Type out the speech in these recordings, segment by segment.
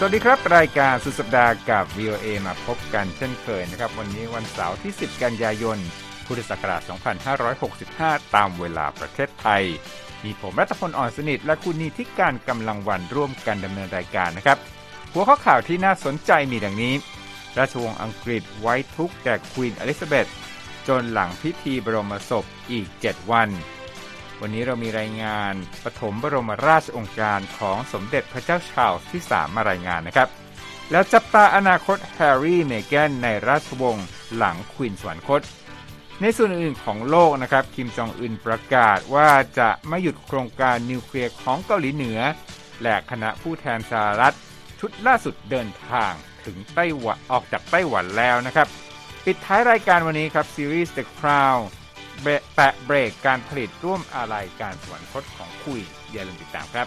สวัสดีครับ รายการสุดสัปดาห์กับ VOA มาพบกันเช่นเคยนะครับ วันนี้วันเสาร์ที่ 10 กันยายน พุทธศักราช 2565 ตามเวลาประเทศไทย มีผมรัตพลอ่อนสนิท และคุณนีทิการกำลังวันร่วมกันดำเนินรายการนะครับ หัวข้อข่าวที่น่าสนใจมีดังนี้ ราชวงศ์อังกฤษไว้ทุกแก่ควีนอลิซาเบธจนหลังพิธีบรมศพอีก 7 วัน วันนี้เรามีรายงานปฐมบรมราชองค์การของสมเด็จพระเจ้าชาลส์ที่ 3 มารายงานนะครับ แล้วจับตาอนาคตแฮร์รี่เมแกนในราชวงศ์หลังควีนสวรรคต ในส่วนอื่นของโลกนะครับ คิมจองอึนประกาศว่าจะไม่หยุดโครงการนิวเคลียร์ของเกาหลีเหนือ และคณะผู้แทนสหรัฐ ชุดล่าสุดเดินทางถึงไต้หวันออกจากไต้หวันแล้วนะครับ ปิดท้ายรายการวันนี้ครับซีรีส์ The Crown แตะเบรกการผลิตร่วมอาลัยการสวรรคตของคุย อย่าลืมติดตามครับ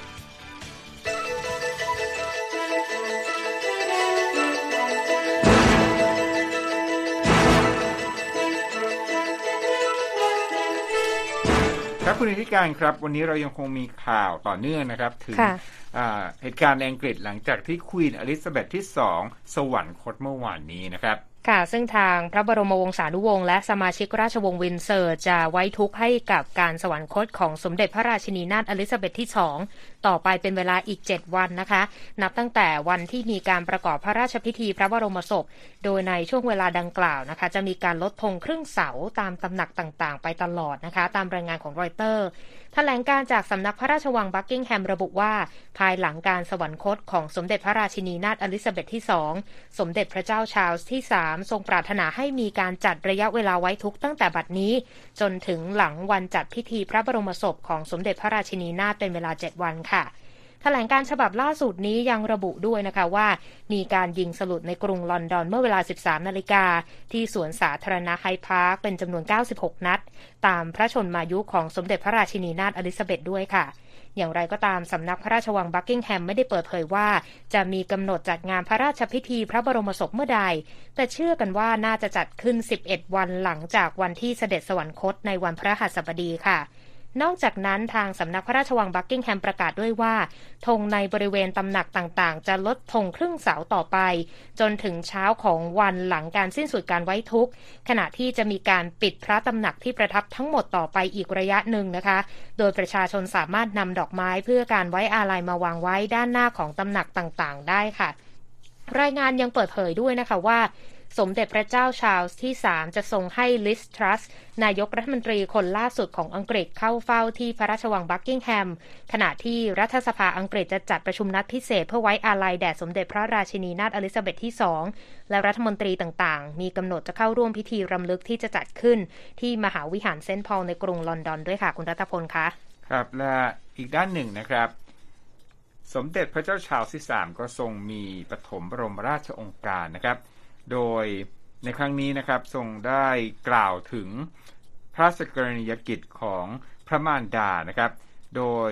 ครับคุณธิการครับ วันนี้เรายังคงมีข่าวต่อเนื่องนะครับ ถึงค่ะอ่าเหตุการณ์ในอังกฤษหลังจากที่ควีนอลิซาเบธที่2สวรรคตเมื่อวานนี้นะครับ ค่ะ ซึ่งทางพระบรมวงศานุวงศ์และสมาชิกราชวงศ์วินเซอร์จะไว้ทุกข์ให้กับการสวรรคตของสมเด็จพระราชินีนาถอลิซาเบธที่ 2 ต่อไปเป็นเวลาอีก 7 วันนะคะ นับตั้งแต่วันที่มีการประกอบพระราชพิธีพระบรมศพ โดยในช่วงเวลาดังกล่าวนะคะ จะมีการลดธงครึ่งเสาตามตำหนักต่างๆ ไปตลอดนะคะ ตามรายงานของรอยเตอร์แถลงการณ์จากสำนักพระราชวังบักกิงแฮมระบุว่า ภายหลังการสวรรคตของสมเด็จพระราชินีนาถอลิซาเบธที่ 2 สมเด็จพระเจ้าชาร์ลส์ที่ 3ทรงปรารถนาให้มีการจัดระยะเวลาไว้ทุกข์ตั้งแต่บัดนี้ จนถึงหลังวันจัดพิธีพระบรมศพของสมเด็จพระราชินีนาถเป็นเวลา 7 วันค่ะแถลงการณ์ฉบับล่าสุดนี้ยังระบุด้วยนะคะว่า มีการยิงสลุดในกรุงลอนดอนเมื่อเวลา 13 นาฬิกา ที่สวนสาธารณะไฮพาร์คเป็นจำนวน 96 นัด ตามพระชนมายุของสมเด็จพระราชินีนาถอลิซาเบธด้วยค่ะ อย่างไรก็ตามสำนักพระราชวังบักกิงแฮมไม่ได้เปิดเผยว่า จะมีกำหนดจัดงานพระราชพิธีพระบรมศพเมื่อใด แต่เชื่อกันว่าน่าจะจัดขึ้น 11 วันหลังจากวันที่เสด็จสวรรคตในวันพระหัสบดีค่ะ นอกจากนั้นทางสำนักพระราชวังบักกิงแฮมประกาศด้วยว่าธงในบริเวณตำหนักต่างๆ จะลดธงครึ่งเสาต่อไป จนถึงเช้าของวันหลังการสิ้นสุดการไว้ทุกข์ขณะที่จะมีการปิดพระตำหนักที่ประทับทั้งหมดต่อไปอีกระยะหนึ่งนะคะ โดยประชาชนสามารถนำดอกไม้เพื่อการไว้อาลัยมาวางไว้ด้านหน้าของตำหนักต่างๆ ได้ค่ะ รายงานยังเปิดเผยด้วยนะคะว่า สมเด็จพระเจ้าชาลส์ที่ 3 จะทรงให้ลิสทรัส นายกรัฐมนตรีคนล่าสุดของอังกฤษเข้าเฝ้าที่พระราชวังบักกิงแฮม ขณะที่รัฐสภาอังกฤษจะจัดประชุมนัดพิเศษเพื่อไว้อาลัยแด่สมเด็จพระราชินีนาถอลิซาเบธที่ 2 และรัฐมนตรีต่างๆ มีกำหนดจะเข้าร่วมพิธีรำลึกที่จะจัดขึ้น ที่มหาวิหารเซนต์พอลในกรุงลอนดอนด้วยค่ะคุณรัตพลคะครับและอีกด้านหนึ่งนะครับสมเด็จพระเจ้าชาร์ลส์ที่3ก็ทรงมีปฐมบรมราชโองการนะครับ โดยในครั้งนี้นะครับทรงได้กล่าวถึงพระราชกรณียกิจของพระมารดานะครับ โดย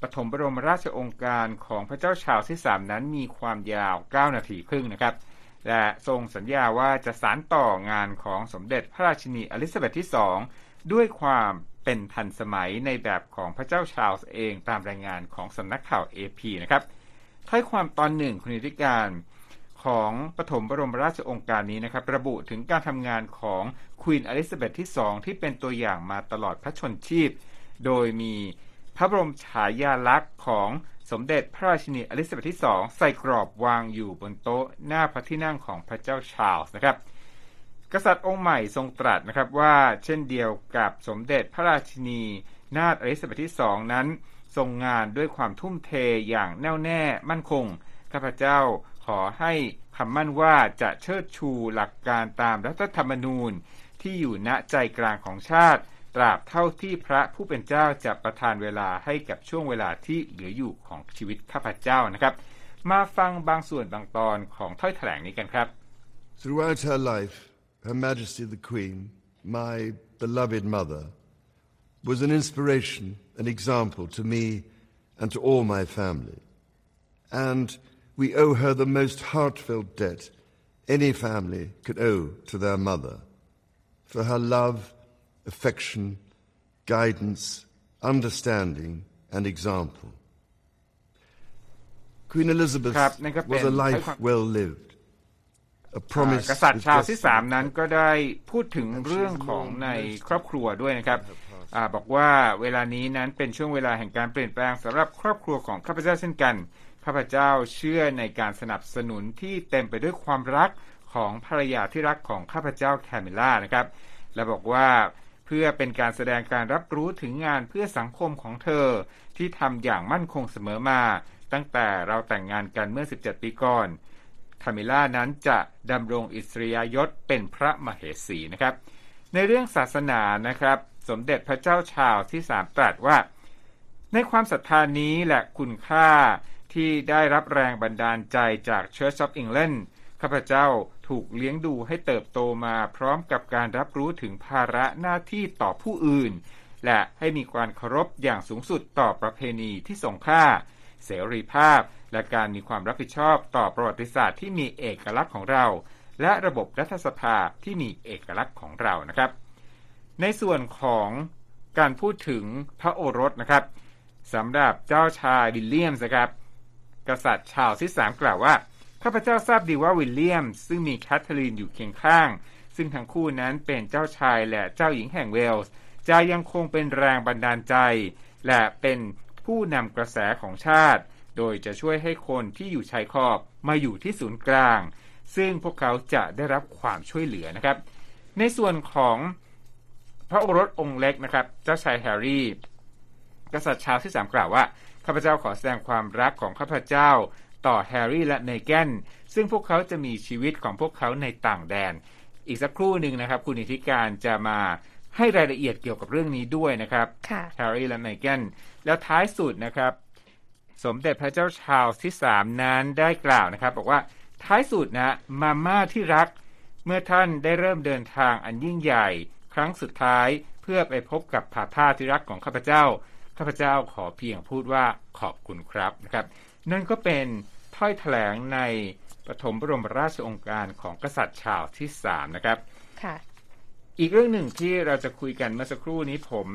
ปฐมบรมราชโองการของพระเจ้าชาร์ลส์ที่3นั้นมีความยาว 9 นาทีครึ่งนะครับ และทรงสัญญาว่าจะสานต่องานของสมเด็จพระราชินีอลิซาเบธที่ 2 ด้วยความเป็นทันสมัยในแบบของพระเจ้าชาร์ลส์เองตามรายงานของสำนักข่าว AP นะครับถ้อยความตอนหนึ่งคุณธิการ ของปฐมบรมราชโองการนี้นะครับ ระบุถึงการทำงานของ queen อลิซาเบธที่ 2 ที่เป็นตัวอย่างมาตลอดพระชนม์ชีพ โดยมีพระบรมฉายาลักษณ์ของสมเด็จพระราชินีอลิซาเบธที่2ใส่กรอบวางอยู่บนโต๊ะหน้าพระที่นั่งของพระเจ้าชาร์ลส์นะครับ กษัตริย์องค์ใหม่ทรงตรัสนะครับว่าเช่นเดียวกับสมเด็จพระราชินีนาถอลิซาเบธที่สองนั้น ทรงงานด้วยความทุ่มเทอย่างแน่วแน่มั่นคงข้าพเจ้า ขอให้คำมั่นว่าจะเชิดชูหลักการตามรัฐธรรมนูญ ที่อยู่ณใจกลางของชาติ ตราบเท่าที่พระผู้เป็นเจ้าจะประทานเวลาให้กับช่วงเวลาที่เหลืออยู่ของชีวิตข้าพเจ้านะครับ มาฟังบางส่วนบางตอนของถ้อยแถลงนี้กันครับ Throughout her life, Her Majesty the Queen, my beloved mother, was an inspiration, an example to me and to all my family. And we owe her the most heartfelt debt any family could owe to their mother for her love, affection, guidance, understanding, and example. Queen Elizabeth ครับนั่นก็เป็น was a ให้ life ความ well lived. A อ่า promise กษัตริย์ with ชาร์ลส์ที่ destiny. สามนั้นก็ได้พูดถึงเรื่องของในครอบครัวด้วยนะครับอาบอกว่าเวลานี้นั้นเป็นช่วงเวลาแห่งการเปลี่ยนแปลงสำหรับครอบครัวของข้าพเจ้าเช่นกัน ข้าพเจ้าเชื่อในการสนับสนุนที่เต็มไปด้วยความรักของภรรยาที่รักของข้าพเจ้าแคมิล่านะครับ และบอกว่าเพื่อเป็นการแสดงการรับรู้ถึงงานเพื่อสังคมของเธอที่ทำอย่างมั่นคงเสมอมา ตั้งแต่เราแต่งงานกันเมื่อ 17 ปีก่อนคามิล่านั้นจะดำรงอิสริยยศเป็นพระมเหสีนะครับ ในเรื่องศาสนานะครับ สมเด็จพระเจ้าชาวที่สามตรัสว่า ในความศรัทธานี้แหละคุณค่า ที่ได้รับแรงบันดาลใจจาก Church of England ข้าพเจ้าถูกเลี้ยงดูให้เติบโตมาพร้อมกับการรับรู้ถึงภาระหน้าที่ต่อผู้อื่น และให้มีความเคารพอย่างสูงสุดต่อประเพณีที่ทรงค่า เสรีภาพ และการมีความรับผิดชอบต่อประวัติศาสตร์ที่มีเอกลักษณ์ของเรา และระบบรัฐสภาที่มีเอกลักษณ์ของเรานะครับ ในส่วนของการพูดถึงพระโอรสนะครับสำหรับเจ้าชายวิลเลียมส์นะครับ กษัตริย์ชาร์ลส์ที่สามกล่าวว่าข้าพเจ้าทราบดีว่าวิลเลียม ซึ่งมีแคทเธอรีนอยู่เคียงข้าง ซึ่งทั้งคู่นั้นเป็นเจ้าชายและเจ้าหญิงแห่งเวลส์จะยังคงเป็นแรงบันดาลใจ และเป็นผู้นำกระแสของชาติ โดยจะช่วยให้คนที่อยู่ชายขอบมาอยู่ที่ศูนย์กลาง ซึ่งพวกเขาจะได้รับความช่วยเหลือนะครับ ในส่วนของพระโอรสองค์เล็กนะครับ เจ้าชายแฮร์รี่ กษัตริย์ชาร์ลส์ที่สามกล่าวว่า ข้าพเจ้าขอแสดงความรักของข้าพเจ้า ต่อแฮร์รี่และเมแกนซึ่งพวกเขาจะมีชีวิตของพวกเขาในต่างแดน อีกสักครู่หนึ่งนะครับ คุณนีธิกาญจน์จะมาให้รายละเอียดเกี่ยวกับเรื่องนี้ด้วยนะครับค่ะแฮร์รี่และเมแกนแล้วท้ายสุดนะครับ สมเด็จพระเจ้าชาร์ลส์ที่สามนั้นได้กล่าวนะครับ บอกว่าท้ายสุดนะมาม่าที่รัก เมื่อท่านได้เริ่มเดินทางอันยิ่งใหญ่ ครั้งสุดท้ายเพื่อไปพบกับผาผ้าที่รักของข้าพเจ้า ข้าพเจ้าขอเพียงพูดว่าขอบคุณครับนะครับ นั่นก็เป็นถ้อยแถลงในปฐมบรมราชโองการของกษัตริย์ชาร์ลส์ที่สามนะครับค่ะอีกเรื่องหนึ่งที่เราจะคุยกันเมื่อสักครู่นี้ผม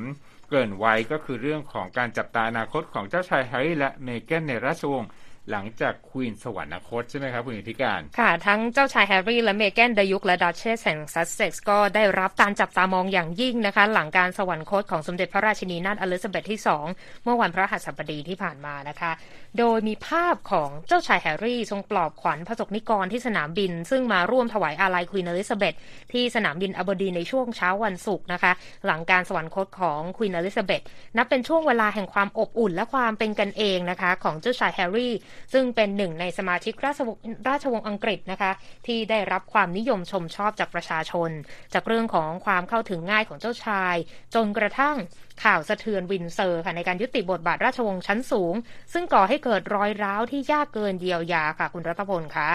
เกริ่นไว้ก็คือเรื่องของการจับตาอนาคตของเจ้าชายแฮร์รี่และเมแกนในราชวงศ์ หลังจากควีนสวรรคตใช่ไหมครับคุณนีธิกาญจน์ ค่ะ ทั้งเจ้าชายแฮร์รี่และเมแกนดยุกและดัชเชสแห่งซัสเซ็กซ์ก็ได้รับการจับตามองอย่างยิ่งนะคะ หลังการสวรรคตของสมเด็จพระราชินีนาถอลิซาเบธที่ 2 เมื่อวันพฤหัสบดีที่ผ่านมานะคะ โดยมีภาพของเจ้าชายแฮร์รี่ทรงปลอบขวัญพระสกนิกรที่สนามบิน ซึ่งมาร่วมถวายอาลัยควีนอลิซาเบธที่สนามบินอเบอร์ดีนในช่วงเช้าวันศุกร์นะคะ หลังการสวรรคตของควีนอลิซาเบธนับเป็นช่วงเวลาแห่งความอบอุ่นและความเป็นกันเองนะคะ ของเจ้าชายแฮร์รี่ซึ่งเป็นหนึ่งในสมาชิกราชวงศ์ราชวงศ์อังกฤษนะคะ ที่ได้รับความนิยมชมชอบจากประชาชน จากเรื่องของความเข้าถึงง่ายของเจ้าชาย จนกระทั่งข่าวสะเทือนวินเซอร์ค่ะในการยุติบทบาทราชวงศ์ชั้นสูง ซึ่งก่อให้เกิดรอยร้าวที่ยากเกินเยียวยาค่ะคุณรัตพลคะ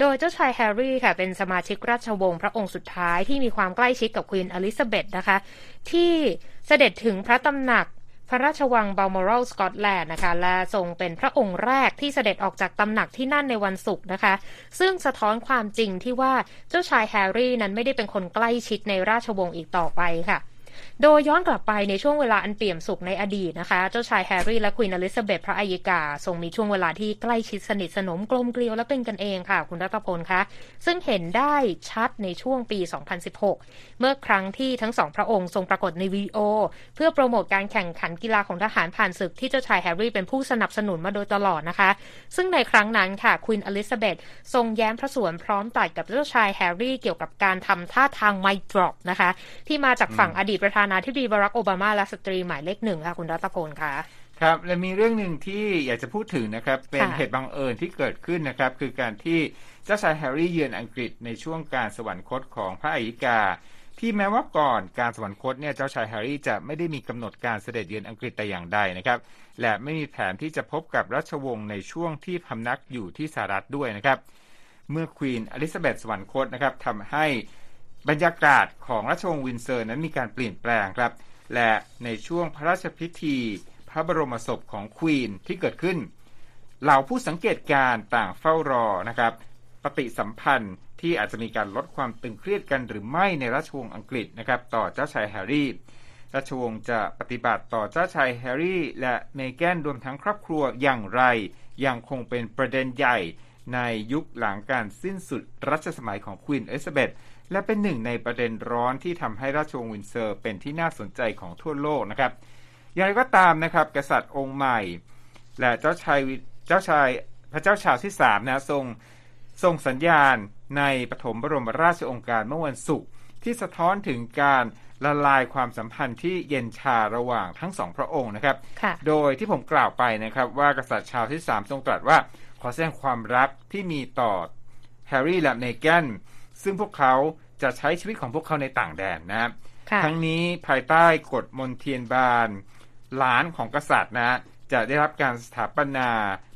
โดยเจ้าชายแฮร์รี่ค่ะเป็นสมาชิกราชวงศ์พระองค์สุดท้ายที่มีความใกล้ชิดกับควีนอลิซาเบธนะคะ ที่เสด็จถึงพระตำหนัก พระราชวังบัลมอรัลสกอตแลนด์นะคะ และทรงเป็นพระองค์แรกที่เสด็จออกจากตำหนักที่นั่นในวันศุกร์นะคะ ซึ่งสะท้อนความจริงที่ว่าเจ้าชายแฮร์รี่นั้นไม่ได้เป็นคนใกล้ชิดในราชวงศ์อีกต่อไปค่ะ โดยย้อนกลับไปในช่วงเวลาอันเปี่ยมสุขในอดีตนะคะ เจ้าชายแฮร์รี่และควีนอลิซาเบธพระอัยกา ทรงมีช่วงเวลาที่ใกล้ชิดสนิทสนมกลมเกลียวและเป็นกันเองค่ะ คุณรัตพลคะซึ่งเห็นได้ชัดในช่วงปี 2016 เมื่อครั้งที่ทั้งสองพระองค์ทรงปรากฏในวิดีโอ เพื่อโปรโมทการแข่งขันกีฬาของทหารผ่านศึกที่เจ้าชายแฮร์รี่เป็นผู้สนับสนุนมาโดยตลอดนะคะ ซึ่งในครั้งนั้นค่ะควีนอลิซาเบธทรงแย้มพระสรวลพร้อมตรัสกับเจ้าชายแฮร์รี่เกี่ยวกับการทำท่าทาง mic drop นะคะ ที่มาจากฝั่งอดีตประธานาธิบดีบารักโอบามาและสตรีหมายเลขหนึ่งค่ะคุณรัตพลคะครับและมีเรื่องหนึ่งที่อยากจะพูดถึงนะครับ เป็นค่ะเหตุบังเอิญที่เกิดขึ้นนะครับ คือการที่เจ้าชายแฮร์รี่เยือนอังกฤษในช่วงการสวรรคตของพระอัยกา ที่แม้ว่าก่อนการสวรรคตเนี่ยเจ้าชายแฮร์รี่จะไม่ได้มีกำหนดการเสด็จเยือนอังกฤษแต่อย่างใดนะครับ และไม่มีแผนที่จะพบกับราชวงศ์ในช่วงที่พำนักอยู่ที่สหรัฐด้วยนะครับ เมื่อควีนอลิซาเบธสวรรคตนะครับทำให้ บรรยากาศของราชวงศ์วินเซอร์นั้นมีการเปลี่ยนแปลงครับ และในช่วงพระราชพิธี พระบรมศพของควีนที่เกิดขึ้น เหล่าผู้สังเกตการณ์ต่างเฝ้ารอนะครับปฏิสัมพันธ์ที่อาจจะมีการลดความตึงเครียดกันหรือไม่ในราชวงศ์อังกฤษนะครับต่อเจ้าชายแฮร์รี่ ราชวงศ์จะปฏิบัติต่อเจ้าชายแฮร์รี่ และเมแกนรวมทั้งครอบครัวอย่างไร ยังคงเป็นประเด็นใหญ่ในยุคหลังการสิ้นสุดรัชสมัยของควีนเอลิซาเบธ และเป็นหนึ่งในประเด็นร้อนที่ทำให้ราชวงศ์วินเซอร์เป็นที่น่าสนใจของทั่วโลกนะครับ อย่างไรก็ตามนะครับ กษัตริย์องค์ใหม่ และเจ้าชายเจ้าชายพระเจ้าชาวที่สามนะทรงส่งสัญญาณในปฐมบรมราชองค์การเมื่อวันศุกร์ที่สะท้อนถึงการละลายความสัมพันธ์ที่เย็นชาระหว่างทั้งสองพระองค์นะครับค่ะโดยที่ผมกล่าวไปนะครับ ว่ากษัตริย์ชาวที่สามทรงตรัสว่า ขอแสดงความรักที่มีต่อแฮร์รี่และเมแกน ซึ่งพวกเขาจะใช้ชีวิตของพวกเขาในต่างแดนนะครับค่ะทั้งนี้ภายใต้กฎมณเฑียรบาลหลานของกษัตริย์นะจะได้รับการสถาปนา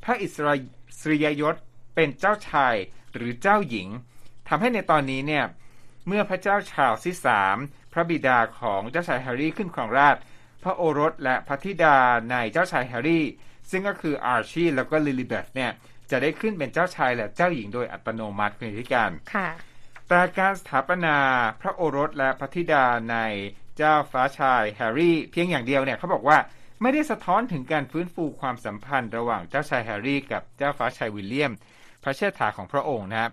พระอิสราสริยยศเป็นเจ้าชายหรือเจ้าหญิงทำให้ในตอนนี้เนี่ยเมื่อพระเจ้าชาร์ลส์ที่สามพระบิดาของเจ้าชายแฮร์รี่ขึ้นครองราชย์พระโอรสและพระธิดาในเจ้าชายแฮร์รี่ ซึ่งก็คืออาร์ชีแล้วก็ลิลิเบธเนี่ยจะได้ขึ้นเป็นเจ้าชายและเจ้าหญิงโดยอัตโนมัติคุณนีธิกาญจน์ค่ะ แต่การสถาปนาพระโอรสและพระธิดาในเจ้าฟ้าชายแฮร์รี่เพียงอย่างเดียวเนี่ยเขาบอกว่าไม่ได้สะท้อนถึงการฟื้นฟูความสัมพันธ์ระหว่างเจ้าชายแฮร์รี่กับเจ้าฟ้าชายวิลเลียม พระเชษฐาของพระองค์นะครับ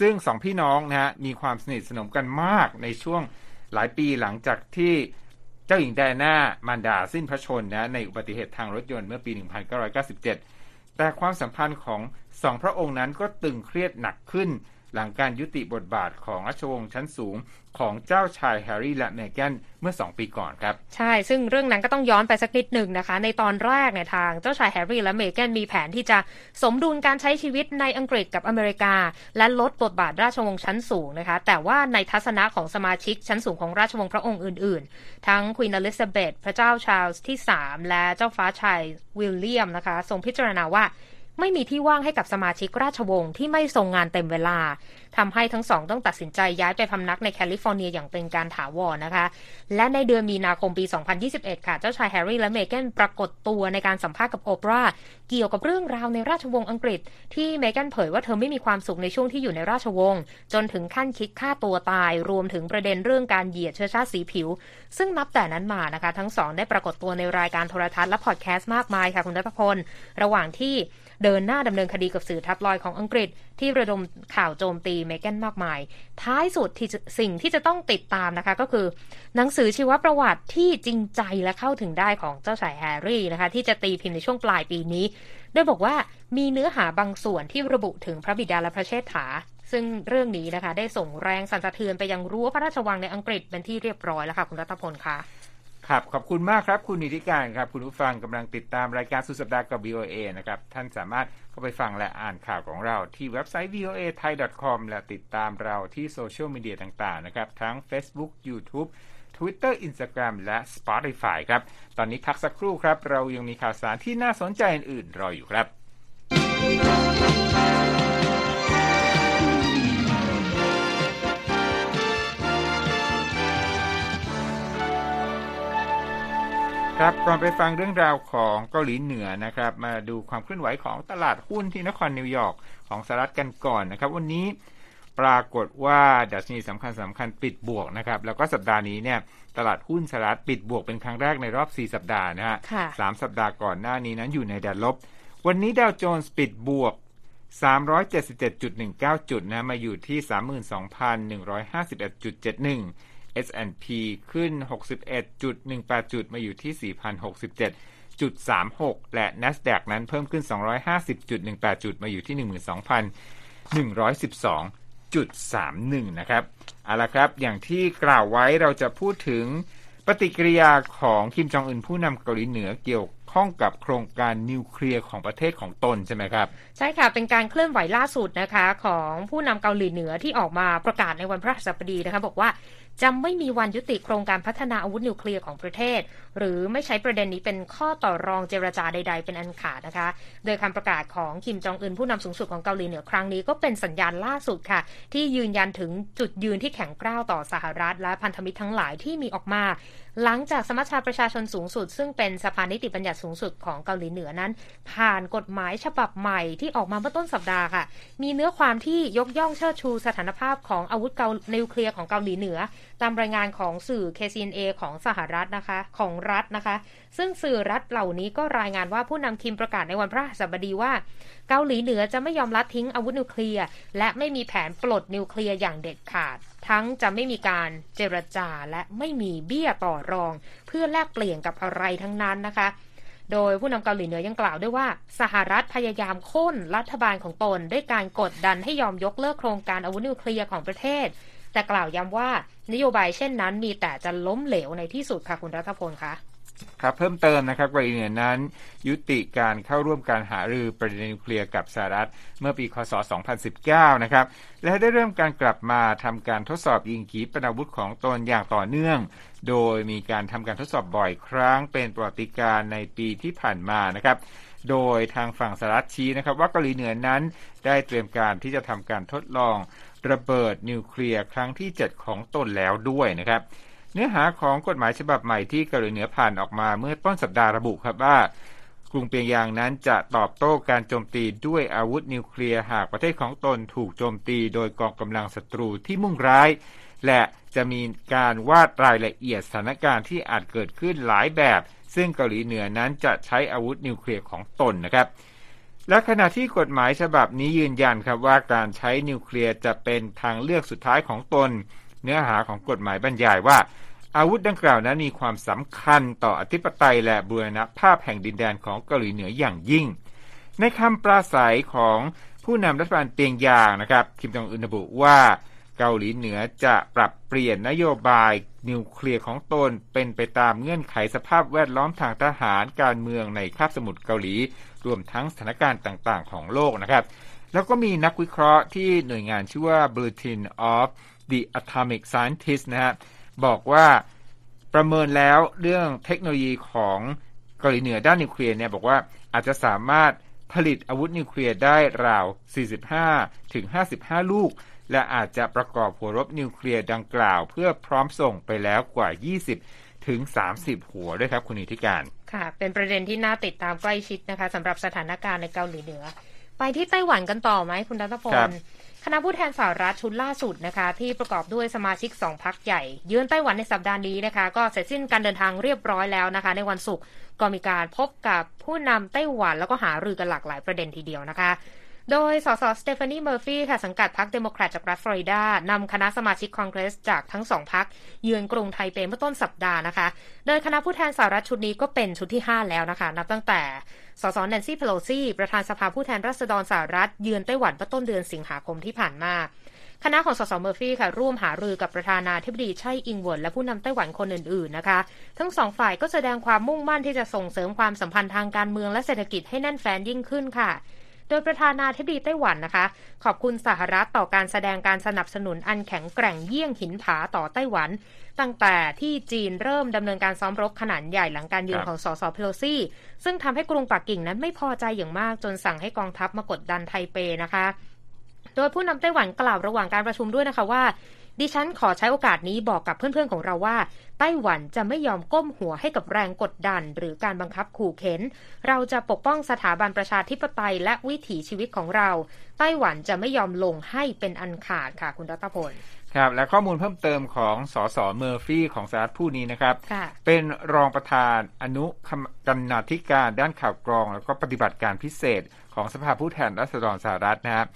ซึ่งสองพี่น้องนะฮะมีความสนิทสนมกันมากในช่วงหลายปีหลังจากที่เจ้าหญิงไดอาน่ามารดาสิ้นพระชนม์นะในอุบัติเหตุทางรถยนต์เมื่อปี 1997 แต่ความสัมพันธ์ของสองพระองค์นั้นก็ตึงเครียดหนักขึ้น หลังการยุติบทบาทของราชวงศ์ชั้นสูงของเจ้าชายแฮร์รี่และเมแกนเมื่อ 2 ปีก่อนครับ ใช่ ซึ่งเรื่องนั้นก็ต้องย้อนไปสักนิดหนึ่งนะคะ ในตอนแรกเนี่ยทางเจ้าชายแฮร์รี่และเมแกนมีแผนที่จะสมดุลการใช้ชีวิตในอังกฤษกับอเมริกา และลดบทบาทราชวงศ์ชั้นสูงนะคะ แต่ว่าในทัศนะของสมาชิกชั้นสูงของราชวงศ์พระองค์อื่น ๆ ทั้งควีนอลิซาเบธพระเจ้าชาร์ลส์ที่ 3 และเจ้าฟ้าชายวิลเลียมนะคะทรงพิจารณาว่า ไม่มีที่ว่างให้กับสมาชิกราชวงศ์ที่ไม่ทรงงานเต็มเวลาทำให้ทั้งสองต้องตัดสินใจย้ายไปพำนักในแคลิฟอร์เนียอย่างเป็นการถาวรนะคะ และในเดือนมีนาคมปี 2021 ค่ะ เจ้าชายแฮร์รี่และเมแกนปรากฏตัวในการสัมภาษณ์กับโอปราเกี่ยวกับเรื่องราวในราชวงศ์อังกฤษ ที่เมแกนเผยว่าเธอไม่มีความสุขในช่วงที่อยู่ในราชวงศ์จนถึงขั้นคิดฆ่าตัวตาย รวมถึงประเด็นเรื่องการเหยียดเชื้อชาติสีผิว ซึ่งนับแต่นั้นมานะคะ ทั้งสองได้ปรากฏตัวในรายการโทรทัศน์และพอดแคสต์มากมายค่ะคุณรัตพลระหว่างที่ เดินหน้าดำเนินคดีกับสื่อทับลอยของอังกฤษ ที่ระดมข่าวโจมตีเมแกนมากมาย ท้ายสุดที่สิ่งที่จะต้องติดตามนะคะก็คือ หนังสือชีวประวัติที่จริงใจและเข้าถึงได้ของเจ้าชายแฮร์รี่นะคะที่จะตีพิมพ์ในช่วงปลายปีนี้ โดยบอกว่ามีเนื้อหาบางส่วนที่ระบุถึงพระบิดาและพระเชษฐาซึ่งเรื่องนี้นะคะ ได้ส่งแรงสั่นสะเทือนไปยังรั้วพระราชวังในอังกฤษเป็นที่เรียบร้อยแล้วค่ะ คุณรัตพลคะ ครับ ขอบคุณมากครับ คุณนิติการครับ คุณผู้ฟังกำลังติดตามรายการสุดสัปดาห์กับ VOA นะครับ ท่านสามารถเข้าไปฟังและอ่านข่าวของเราที่เว็บไซต์ voa thai com และติดตามเราที่โซเชียลมีเดียต่างๆนะครับ ทั้ง Facebook YouTube Twitter Instagram และ Spotify ครับ ตอนนี้พักสักครู่ครับ เรายังมีข่าวสารที่น่าสนใจอื่นๆรออยู่ครับ ครับก่อนไปฟังเรื่องราวของเกาหลีเหนือนะครับ มาดูความเคลื่อนไหวของตลาดหุ้นที่นครนิวยอร์กของสหรัฐกันก่อนนะครับ วันนี้ปรากฏว่าดัชนีสำคัญสำคัญปิดบวกนะครับ แล้วก็สัปดาห์นี้เนี่ยตลาดหุ้นสหรัฐปิดบวกเป็นครั้งแรกในรอบ 4 สัปดาห์นะฮะค่ะสามสัปดาห์ก่อนหน้านี้นั้นอยู่ในแดนลบ วันนี้ดาวโจนส์ปิดบวก 377.19 จุดนะมาอยู่ที่ 32,151.71 S&P ขึ้น 61.18 จุดมาอยู่ที่ 4,067.36 และ NASDAQ นั้นเพิ่มขึ้น 250.18 จุดมาอยู่ที่ 12,112.31 นะครับเอาละครับ อย่างที่กล่าวไว้เราจะพูดถึงปฏิกิริยาของคิมจองอึนผู้นำเกาหลีเหนือเกี่ยวข้องกับโครงการนิวเคลียร์ของประเทศของตนใช่ไหมครับ ใช่ค่ะ เป็นการเคลื่อนไหวล่าสุดนะคะ ของผู้นำเกาหลีเหนือที่ออกมาประกาศในวันพฤหัสบดีนะคะ บอกว่า จะไม่มีวันยุติโครงการพัฒนาอาวุธนิวเคลียร์ของประเทศ หรือไม่ใช้ประเด็นนี้เป็นข้อต่อรองเจรจาใด ๆ เป็นอันขาดนะคะ โดยคำประกาศของคิมจองอึนผู้นำสูงสุดของเกาหลีเหนือครั้งนี้ก็เป็นสัญญาณล่าสุดค่ะ ที่ยืนยันถึงจุดยืนที่แข็งกร้าวต่อสหรัฐ และพันธมิตรทั้งหลายที่มีออกมา หลังจากสมัชชาประชาชนสูงสุด ซึ่งเป็นสภานิติบัญญัติสูงสุดของเกาหลีเหนือนั้น ผ่านกฎหมายฉบับใหม่ที่ออกมาเมื่อต้นสัปดาห์ค่ะ มีเนื้อความที่ยกย่องเชิดชูสถานภาพของอาวุธเกานิวเคลียร์ของเกาหลีเหนือ ตามรายงานของสื่อ KCNA ของสหรัฐนะคะของรัฐนะคะ ซึ่งสื่อรัฐเหล่านี้ก็รายงานว่าผู้นำคิมประกาศในวันพระหัสบดีว่า เกาหลีเหนือจะไม่ยอมละทิ้งอาวุธนิวเคลียร์และไม่มีแผนปลดนิวเคลียร์อย่างเด็ดขาด ทั้งจะไม่มีการเจรจาและไม่มีเบี้ยต่อรอง เพื่อแลกเปลี่ยนกับอะไรทั้งนั้นนะคะ โดยผู้นำเกาหลีเหนือยังกล่าวด้วยว่า สหรัฐพยายามโค่นรัฐบาลของตน ด้วยการกดดันให้ยอมยกเลิกโครงการอาวุธนิวเคลียร์ของประเทศ แต่กล่าวย้ำว่านโยบายเช่นนั้นมีแต่จะล้มเหลวในที่สุดค่ะคุณรัฐพลคะ ครับเพิ่มเติมนะครับเกาหลีเหนือนั้น ยุติการเข้าร่วมการหารือประเด็นนิวเคลียร์กับสหรัฐ เมื่อปีคศ 2019 นะครับ และได้เริ่มการกลับมาทำการทดสอบยิงขีปนาวุธของตนอย่างต่อเนื่อง โดยมีการทำการทดสอบบ่อยครั้งเป็นประวัติการในปีที่ผ่านมานะครับ โดยทางฝั่งสหรัฐชี้นะครับ ว่าเกาหลีเหนือนั้นได้เตรียมการที่จะทำการทดลองระเบิดนิวเคลียร์ครั้งที่ 7 ของตนแล้วด้วยนะครับ เนื้อหาของกฎหมายฉบับใหม่ที่เกาหลีเหนือผ่านออกมาเมื่อต้นสัปดาห์ระบุครับว่ากรุงเปียงยางนั้นจะตอบโต้การโจมตีด้วยอาวุธนิวเคลียร์หากประเทศของตนถูกโจมตีโดยกองกำลังศัตรูที่มุ่งร้าย และจะมีการวาดรายละเอียดสถานการณ์ที่อาจเกิดขึ้นหลายแบบ ซึ่งเกาหลีเหนือนั้นจะใช้อาวุธนิวเคลียร์ของตนนะครับ และขณะที่กฎหมายฉบับนี้ยืนยันครับว่าการใช้นิวเคลียร์จะเป็นทางเลือกสุดท้ายของตน เนื้อหาของกฎหมายบรรยายว่า อาวุธดังกล่าวนั้นมีความสำคัญต่ออธิปไตยและบูรณภาพแห่งดินแดนของเกาหลีเหนืออย่างยิ่ง ในคำปราศัยของผู้นำรัฐบาลเปียงยางนะครับคิมจองอึนระบุว่าเกาหลีเหนือจะปรับเปลี่ยนนโยบายนิวเคลียร์ของตนเป็นไปตามเงื่อนไขสภาพแวดล้อมทางทหารการเมืองในคาบสมุทรเกาหลี รวมทั้งสถานการณ์ต่างๆ ของโลกนะครับ แล้วก็มีนักวิเคราะห์ที่หน่วยงานชื่อว่า Bulletin of the Atomic Scientist นะฮะบอกว่าประเมินแล้วเรื่องเทคโนโลยีของเกาหลีเหนือด้านนิวเคลียร์เนี่ยบอกว่าอาจจะสามารถผลิตอาวุธนิวเคลียร์ได้ราว 45 ถึง 55 ลูก และอาจจะประกอบหัวรบนิวเคลียร์ดังกล่าว เพื่อพร้อมส่งไปแล้วกว่า 20 ถึง 30 หัวด้วยครับคุณนิติการ ค่ะ เป็นประเด็นที่น่าติดตามใกล้ชิดนะคะสำหรับสถานการณ์ในเกาหลีเหนือ ไปที่ไต้หวันกันต่อไหมคุณรัตพครัลบ คณะผู้แทนสหรัฐชุดล่าสุดนะคะ ที่ประกอบด้วยสมาชิกสองพักใหญ่ เยือนไต้หวันในสัปดาห์นี้นะคะ ก็เสร็จสิ้นการเดินทางเรียบร้อยแล้วนะคะ ในวันศุกร์ก็มีการพบกับผู้นำไต้หวันแล้วก็หารือกันหลากหลายประเด็นทีเดียวนะคะ โดยสสสเตฟานีเมอร์ฟี่ค่ะสังกัดพรรคเดโมแครตจากรัฐฟลอริดานำคณะสมาชิกคอนเกรสจากทั้งสองพรรคเยือนกรุงไทเปเมื่อต้นสัปดาห์นะคะ โดยคณะผู้แทนสหรัฐชุดนี้ก็เป็นชุดที่ 5 แล้วนะคะ นับตั้งแต่สสแนนซี่เพโลซีประธานสภาผู้แทนราษฎรสหรัฐเยือนไต้หวันเมื่อต้นเดือนสิงหาคมที่ผ่านมาคณะของสสเมอร์ฟี่ค่ะร่วมหารือกับประธานาธิบดีไช่อิงเหวินและผู้นำไต้หวันคนอื่นๆนะคะ ทั้งสองฝ่ายก็แสดงความมุ่งมั่นที่จะส่งเสริมความสัมพันธ์ทางการเมืองและเศรษฐกิจให้แน่นแฟ้นยิ่งขึ้นค่ะ โดยประธานาธิบดีไต้หวันนะคะ ขอบคุณสหรัฐต่อการแสดงการสนับสนุนอันแข็งแกร่งเยี่ยงหินผาต่อไต้หวัน ตั้งแต่ที่จีนเริ่มดำเนินการซ้อมรบขนาดใหญ่หลังการเยือนครับของสสเพโลซี่ ซึ่งทำให้กรุงปักกิ่งนั้นไม่พอใจอย่างมากจนสั่งให้กองทัพมากดดันไทเปนะคะ โดยผู้นำไต้หวันกล่าวระหว่างการประชุมด้วยนะคะว่า ดิฉันขอใช้โอกาสนี้บอกกับเพื่อนๆของเราว่า ไต้หวันจะไม่ยอมก้มหัวให้กับแรงกดดัน หรือการบังคับขู่เข็ญ เราจะปกป้องสถาบันประชาธิปไตยและวิถีชีวิตของเรา ไต้หวันจะไม่ยอมลงให้เป็นอันขาดค่ะ คุณรัตพลครับและข้อมูลเพิ่มเติมของสสเมอร์ฟี่ของสหรัฐผู้นี้นะครับค่ะเป็นรองประธานอนุกรรณาธิการด้านข่าวกรอง แล้วก็ปฏิบัติการพิเศษของสภาผู้แทนราษฎรสหรัฐนะครับ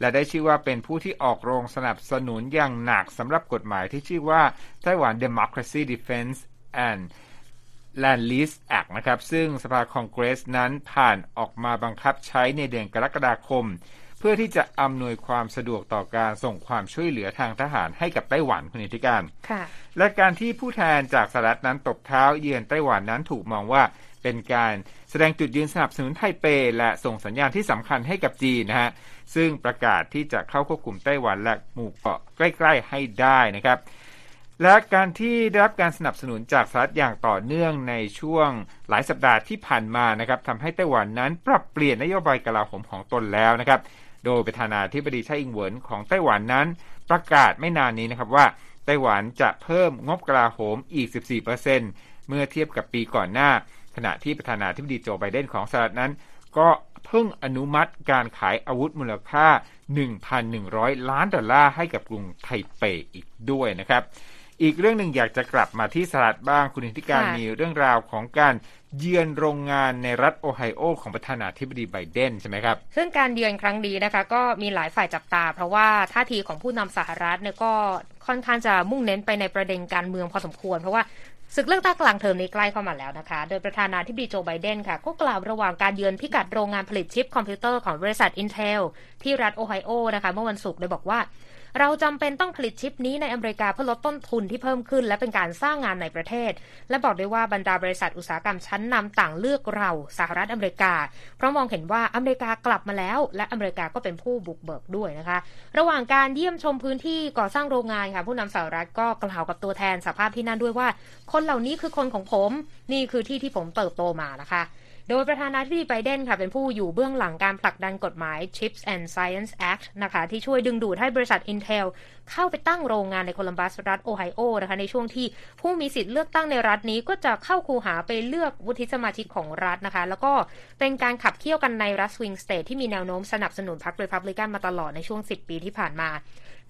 และได้ชื่อว่าเป็นผู้ที่ออกโรงสนับสนุนอย่างหนักสำหรับกฎหมายที่ชื่อว่าไต้หวัน Democracy Defense and Land Lease Act นะครับ ซึ่งสภาคองเกรสนั้นผ่านออกมาบังคับใช้ในเดือนกรกฎาคม เพื่อที่จะอำนวยความสะดวกต่อการส่งความช่วยเหลือทางทหารให้กับไต้หวันคุณนิติการค่ะและการที่ผู้แทนจากสหรัฐนั้นตบเท้าเยือนไต้หวันนั้นถูกมองว่าเป็นการแสดงจุดยืนสนับสนุนไทเป และส่งสัญญาณที่สำคัญให้กับจีนนะฮะ ซึ่งประกาศที่จะเข้าควบคุมไต้หวันและหมู่เกาะใกล้ ๆ ให้ได้นะครับและการที่ได้รับการสนับสนุนจากสหรัฐอย่างต่อเนื่องในช่วงหลายสัปดาห์ที่ผ่านมานะครับทำให้ไต้หวันนั้นปรับเปลี่ยนนโยบายกลาโหมของตนแล้วนะครับ โดยประธานาธิบดีไช่อิงเหวินของไต้หวันนั้น ประกาศไม่นานนี้นะครับว่าไต้หวันจะเพิ่มงบกลาโหมอีก 14%เมื่อเทียบกับปีก่อนหน้า ขณะที่ประธานาธิบดีโจไบเดนของสหรัฐนั้น ก็ เพิ่งอนุมัติการขายอาวุธมูลค่า 1,100 ล้านดอลลาร์ให้กับกรุงไทเปอีกด้วยนะครับ อีกเรื่องหนึ่งอยากจะกลับมาที่สหรัฐบ้างคุณธิการค่ะมีเรื่องราวของการเยือนโรงงานในรัฐโอไฮโอของประธานาธิบดีไบเดนใช่ไหมครับ ซึ่งการเยือนครั้งนี้นะคะ ก็มีหลายฝ่ายจับตา เพราะว่าท่าทีของผู้นำสหรัฐเนี่ยก็ค่อนข้างจะมุ่งเน้นไปในประเด็นการเมืองพอสมควร เพราะว่า ศึกเลือกตั้งกลางเทอมนี้ใกล้เข้ามาแล้วนะคะ โดยประธานาธิบดีโจไบเดนค่ะ ก็กล่าวระหว่างการเยือนพิกัดโรงงานผลิตชิปคอมพิวเตอร์ของบริษัท Intel ที่รัฐโอไฮโอนะคะ เมื่อวันศุกร์โดยบอกว่า เราจำเป็นต้องผลิตชิปนี้ในอเมริกาเพื่อลดต้นทุนที่เพิ่มขึ้น และเป็นการสร้างงานในประเทศ และบอกด้วยว่าบรรดาบริษัทอุตสาหกรรมชั้นนำต่างเลือกเราสหรัฐอเมริกา เพราะมองเห็นว่าอเมริกากลับมาแล้ว และอเมริกาก็เป็นผู้บุกเบิกด้วยนะคะ ระหว่างการเยี่ยมชมพื้นที่ก่อสร้างโรงงานค่ะผู้นำสหรัฐก็กล่าวกับตัวแทนสภาพที่นั่นด้วยว่า คนเหล่านี้คือคนของผม นี่คือที่ที่ผมเติบโตมานะคะ โดยประธานาธิบดีไบเดนค่ะเป็นผู้อยู่เบื้องหลังการผลักดันกฎหมาย Chips and Science Act นะคะที่ช่วยดึงดูดให้บริษัท Intel เข้าไปตั้งโรงงานในโคลัมบัสรัฐโอไฮโอนะคะในช่วงที่ผู้มีสิทธิ์เลือกตั้งในรัฐนี้ก็จะเข้าคูหาไปเลือกวุฒิสมาชิกของรัฐนะคะ แล้วก็เป็นการขับเคี่ยวกันในรัฐ swing state ที่มีแนวโน้มสนับสนุนพรรครีพับลิกันมาตลอดในช่วง 10 ปีที่ผ่านมา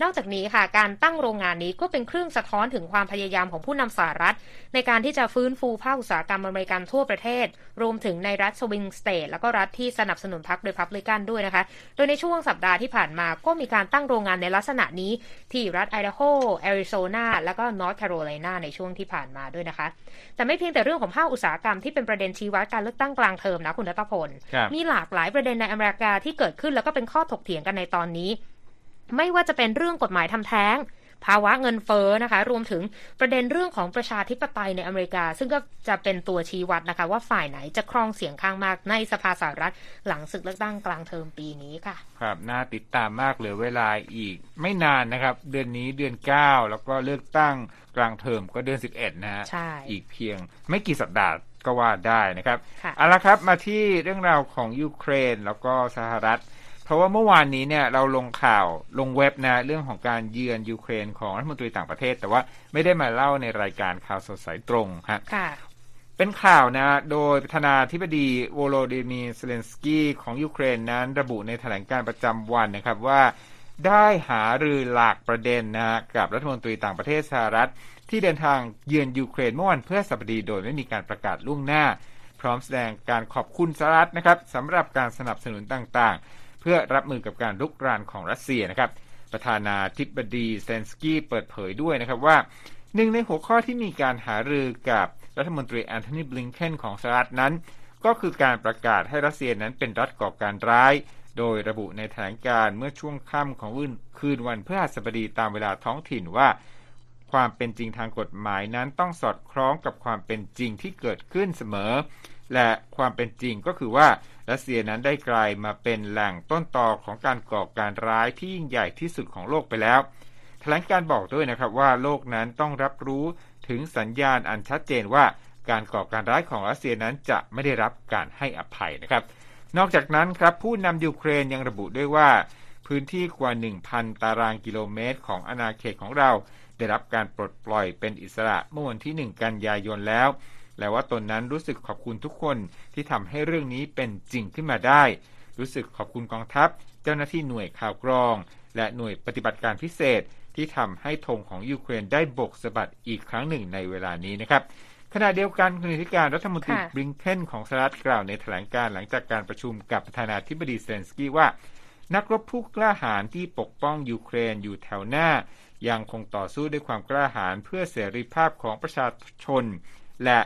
นอกจากนี้ค่ะ การตั้งโรงงานนี้ก็เป็นเครื่องสะท้อนถึงความพยายามของผู้นำสหรัฐ ในการที่จะฟื้นฟูภาคอุตสาหกรรมอเมริกันทั่วประเทศ รวมถึงในรัฐ swing state แล้วก็รัฐที่สนับสนุนพรรครีพับลิกันด้วยนะคะ โดยในช่วงสัปดาห์ที่ผ่านมาก็มีการตั้งโรงงานในลักษณะนี้ ที่รัฐไอดาโฮแอริโซนาแล้วก็นอร์ทแคโรไลนาในช่วงที่ผ่านมาด้วยนะคะ แต่ไม่เพียงแต่เรื่องของภาคอุตสาหกรรมที่เป็นประเด็นชี้วัดการเลือกตั้งกลางเทอมนะคุณรัตพลครับมีหลากหลายประเด็นในอเมริกาที่เกิดขึ้นแล้วก็เป็นข้อถกเถียงกันในตอนนี้ ไม่ว่าจะเป็นเรื่องกฎหมายทำแท้ง ภาวะเงินเฟ้อนะคะ รวมถึงประเด็นเรื่องของประชาธิปไตยในอเมริกา ซึ่งก็จะเป็นตัวชี้วัดนะคะ ว่าฝ่ายไหนจะครองเสียงข้างมากในสภาสหรัฐ หลังศึกเลือกตั้งกลางเทอมปีนี้ค่ะ ครับ น่าติดตามมากเหลือเวลาอีก ไม่นานนะครับ เดือนนี้เดือน 9 แล้วก็เลือกตั้งกลางเทอมก็เดือน 11 นะฮะใช่อีกเพียงไม่กี่สัปดาห์ก็ว่าได้นะครับค่ะเอาละครับมาที่เรื่องราวของยูเครนแล้วก็สหรัฐ เพราะว่าเมื่อวานนี้เนี่ยเราลงข่าวลงเว็บนะเรื่องของการเยือนยูเครนของรัฐมนตรีต่างประเทศ แต่ว่าไม่ได้มาเล่าในรายการข่าวสดสายตรงฮะค่ะเป็นข่าวนะ โดยประธานาธิบดีโวโลดิมีร์เซเลนสกี้ของยูเครนนั้นระบุในแถลงการณ์ประจำวันนะครับว่าได้หารือหลากประเด็นนะฮะกับรัฐมนตรีต่างประเทศสหรัฐ ที่เดินทางเยือนยูเครนเมื่อวันพฤหัสบดีโดยไม่มีการประกาศล่วงหน้า พร้อมแสดงการขอบคุณสหรัฐนะครับสำหรับการสนับสนุนต่างๆเพื่อรับมือกับการลุกรานของรัสเซียนะครับ ประธานาธิบดีเซเลนสกี้เปิดเผยด้วยนะครับว่าหนึ่งในหัวข้อที่มีการหารือกับรัฐมนตรีแอนโทนีบลิงเคนของสหรัฐนั้น ก็คือการประกาศให้รัสเซียนั้นเป็นรัฐก่อการร้าย โดยระบุในแถลงการเมื่อช่วงค่ำของวันคืนวันพฤหัสบดีตามเวลาท้องถิ่นว่า ความเป็นจริงทางกฎหมายนั้นต้องสอดคล้องกับความเป็นจริงที่เกิดขึ้นเสมอ และความเป็นจริงก็คือว่ารัสเซียนั้นได้กลายมาเป็นแหล่งต้นตอของการก่อการร้ายที่ยิ่งใหญ่ที่สุดของโลกไปแล้วแถลงการบอกด้วยนะครับว่าโลกนั้นต้องรับรู้ถึงสัญญาณอันชัดเจนว่าการก่อการร้ายของรัสเซียนั้นจะไม่ได้รับการให้อภัยนะครับ นอกจากนั้นครับผู้นำยูเครนยังระบุด้วยว่า พื้นที่กว่า 1,000 ตารางกิโลเมตร ของอาณาเขตของเรา ได้รับการปลดปล่อยเป็นอิสระเมื่อวันที่ 1 กันยายนแล้ว และว่าตนนั้นรู้สึกขอบคุณทุกคนที่ทำให้เรื่องนี้เป็นจริงขึ้นมาได้ รู้สึกขอบคุณกองทัพ เจ้าหน้าที่หน่วยข่าวกรอง และหน่วยปฏิบัติการพิเศษที่ทำให้ธงของยูเครนได้โบกสะบัดอีกครั้งหนึ่งในเวลานี้นะครับขณะเดียวกันคุณธิการรัฐมนตรีค่ะบลิงเคนของสหรัฐกล่าวในแถลงการณ์หลังจากการประชุมกับประธานาธิบดีเซเลนสกี้ว่า นักรบผู้กล้าหาญที่ปกป้องยูเครนอยู่แถวหน้า ยังคงต่อสู้ด้วยความกล้าหาญเพื่อเสรีภาพของประชาชน และ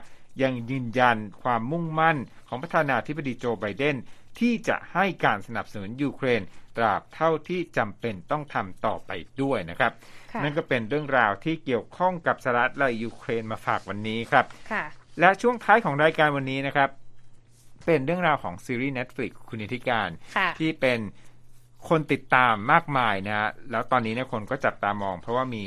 ยังยืนยันความมุ่งมั่นของประธานาธิบดีโจไบเดนที่จะให้การสนับสนุนยูเครน ตราบเท่าที่จำเป็นต้องทำต่อไปด้วยนะครับค่ะนั่นก็เป็นเรื่องราวที่เกี่ยวข้องกับสหรัฐและยูเครนมาฝากวันนี้ครับค่ะและช่วงท้ายของรายการวันนี้นะครับ เป็นเรื่องราวของซีรีส์ Netflix คุณนิติการค่ะที่เป็นคนติดตามมากมายนะฮะแล้วตอนนี้เนี่ยคนก็จับตามอง เพราะว่ามี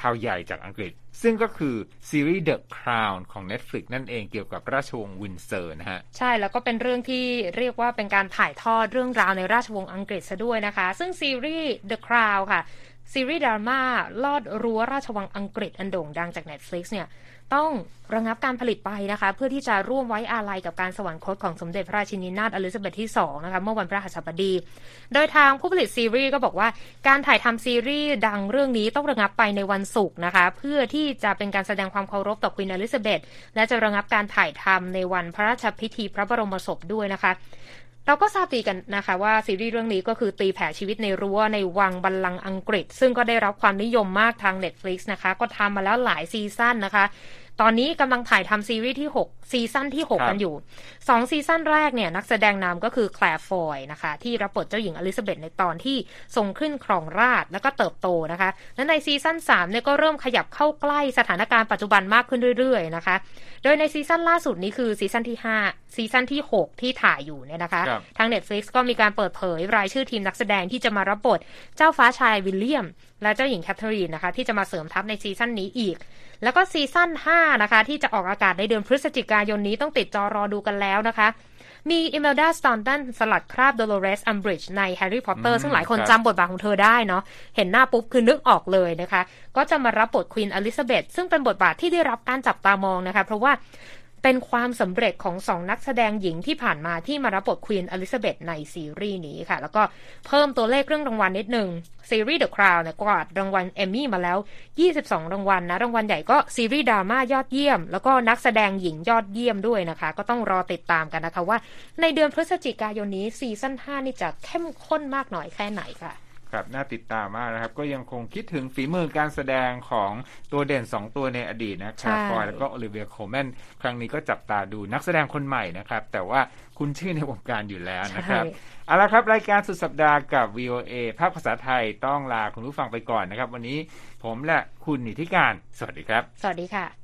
ข่าวใหญ่จากอังกฤษ ซึ่งก็คือซีรีส์ The Crown ของ Netflix นั่นเองเกี่ยวกับราชวงศ์วินเซอร์นะฮะ ใช่แล้วก็เป็นเรื่องที่เรียกว่าเป็นการถ่ายทอดเรื่องราวในราชวงศ์อังกฤษซะด้วยนะคะ ซึ่งซีรีส์ The Crown ค่ะซีรีส์ดราม่าลอดรั้วราชวังอังกฤษอันโด่งดังจาก Netflix เนี่ย ต้องระงับการผลิตไปนะคะ เพื่อที่จะร่วมไว้อาลัยกับการสวรรคตของสมเด็จพระราชินีนาถอลิซาเบธที่ 2 นะคะ เมื่อวันพฤหัสบดี โดยทางผู้ผลิตซีรีส์ก็บอกว่า การถ่ายทำซีรีส์ดังเรื่องนี้ต้องระงับไปในวันศุกร์นะคะ เพื่อที่จะเป็นการแสดงความเคารพต่อควีนอลิซาเบธและจะระงับการถ่ายทำในวันพระราชพิธีพระบรมศพด้วยนะคะ เราก็ทราบดีกันนะคะว่าซีรีส์เรื่องนี้ก็คือตีแผ่ชีวิตในรั้วในวังบัลลังก์อังกฤษ ซึ่งก็ได้รับความนิยมมากทาง Netflix นะคะ ก็ทำมาแล้วหลายซีซั่นนะคะ ตอนนี้กำลังถ่ายทำซีรีส์ที่ 6 ซีซั่นที่ 6 กันอยู่2ซีซั่นแรกเนี่ย นักแสดงนำก็คือแคลร์ฟอยนะคะ ที่รับบทเจ้าหญิงอลิซาเบธในตอนที่ทรงขึ้นครองราชย์แล้วก็เติบโตนะคะ และในซีซั่น3เนี่ยก็เริ่มขยับเข้าใกล้สถานการณ์ปัจจุบันมากขึ้นเรื่อยๆนะคะ โดยในซีซั่นล่าสุดนี้คือซีซั่นที่ 5 ซีซั่นที่ 6 ที่ถ่ายอยู่เนี่ยนะคะครับทาง Netflix ก็มีการเปิดเผยรายชื่อทีมนักแสดงที่จะมารับบทเจ้าฟ้าชายวิลเลียม และเจ้าหญิงแคทเธอรีนนะคะ ที่จะมาเสริมทัพในซีซั่นนี้อีก แล้วก็ซีซั่น5นะคะ ที่จะออกอากาศในเดือนพฤศจิกายนนี้ต้องติดจอรอดูกันแล้วนะคะ มีอิเมลดาสตอนตันสลัดคราบ d ด l ล r e s อัมบริดจ์ในแฮร์รี่พอตเตอร์อืมซึ่งหลายคนครับจำบทบาทของเธอได้เนาะเห็นหน้าปุ๊บคือนึกออกเลยนะคะ ก็จะมารับบทควีนอลิซาเบธซึ่งเป็นบทบาทที่ได้รับการจับตามองนะคะ เพราะว่า เป็นความสำเร็จของสองนักแสดงหญิงที่ผ่านมาที่มารับบทควีนอลิซาเบธในซีรีส์นี้ค่ะ แล้วก็เพิ่มตัวเลขเรื่องรางวัลนิดนึงซีรีส์ The Crown เนี่ยกวาดรางวัลเอมมี่มาแล้ว 22 รางวัลนะรางวัลใหญ่ก็ซีรีส์ดราม่ายอดเยี่ยม แล้วก็นักแสดงหญิงยอดเยี่ยมด้วยนะคะ ก็ต้องรอติดตามกันนะคะว่า ในเดือนพฤศจิกายนนี้ซีซั่น5นี่จะเข้มข้นมากหน่อยแค่ไหนค่ะ ครับน่าติดตามมากนะครับ ก็ยังคงคิดถึงฝีมือการแสดงของตัวเด่น 2 ตัวในอดีตนะคใช่รับฟอยแล้วก็โอลิเวียโคลแมนครั้งนี้ก็จับตาดูนักแสดงคนใหม่นะครับ แต่ว่าคุณชื่อในวงการอยู่แล้วนะครับใช่เอาละครับ รายการสุดสัปดาห์กับ VOA ภาคภาษาไทยต้องลาคุณผู้ฟังไปก่อนนะครับ วันนี้ผมและคุณนิติการ สวัสดีครับ สวัสดีค่ะ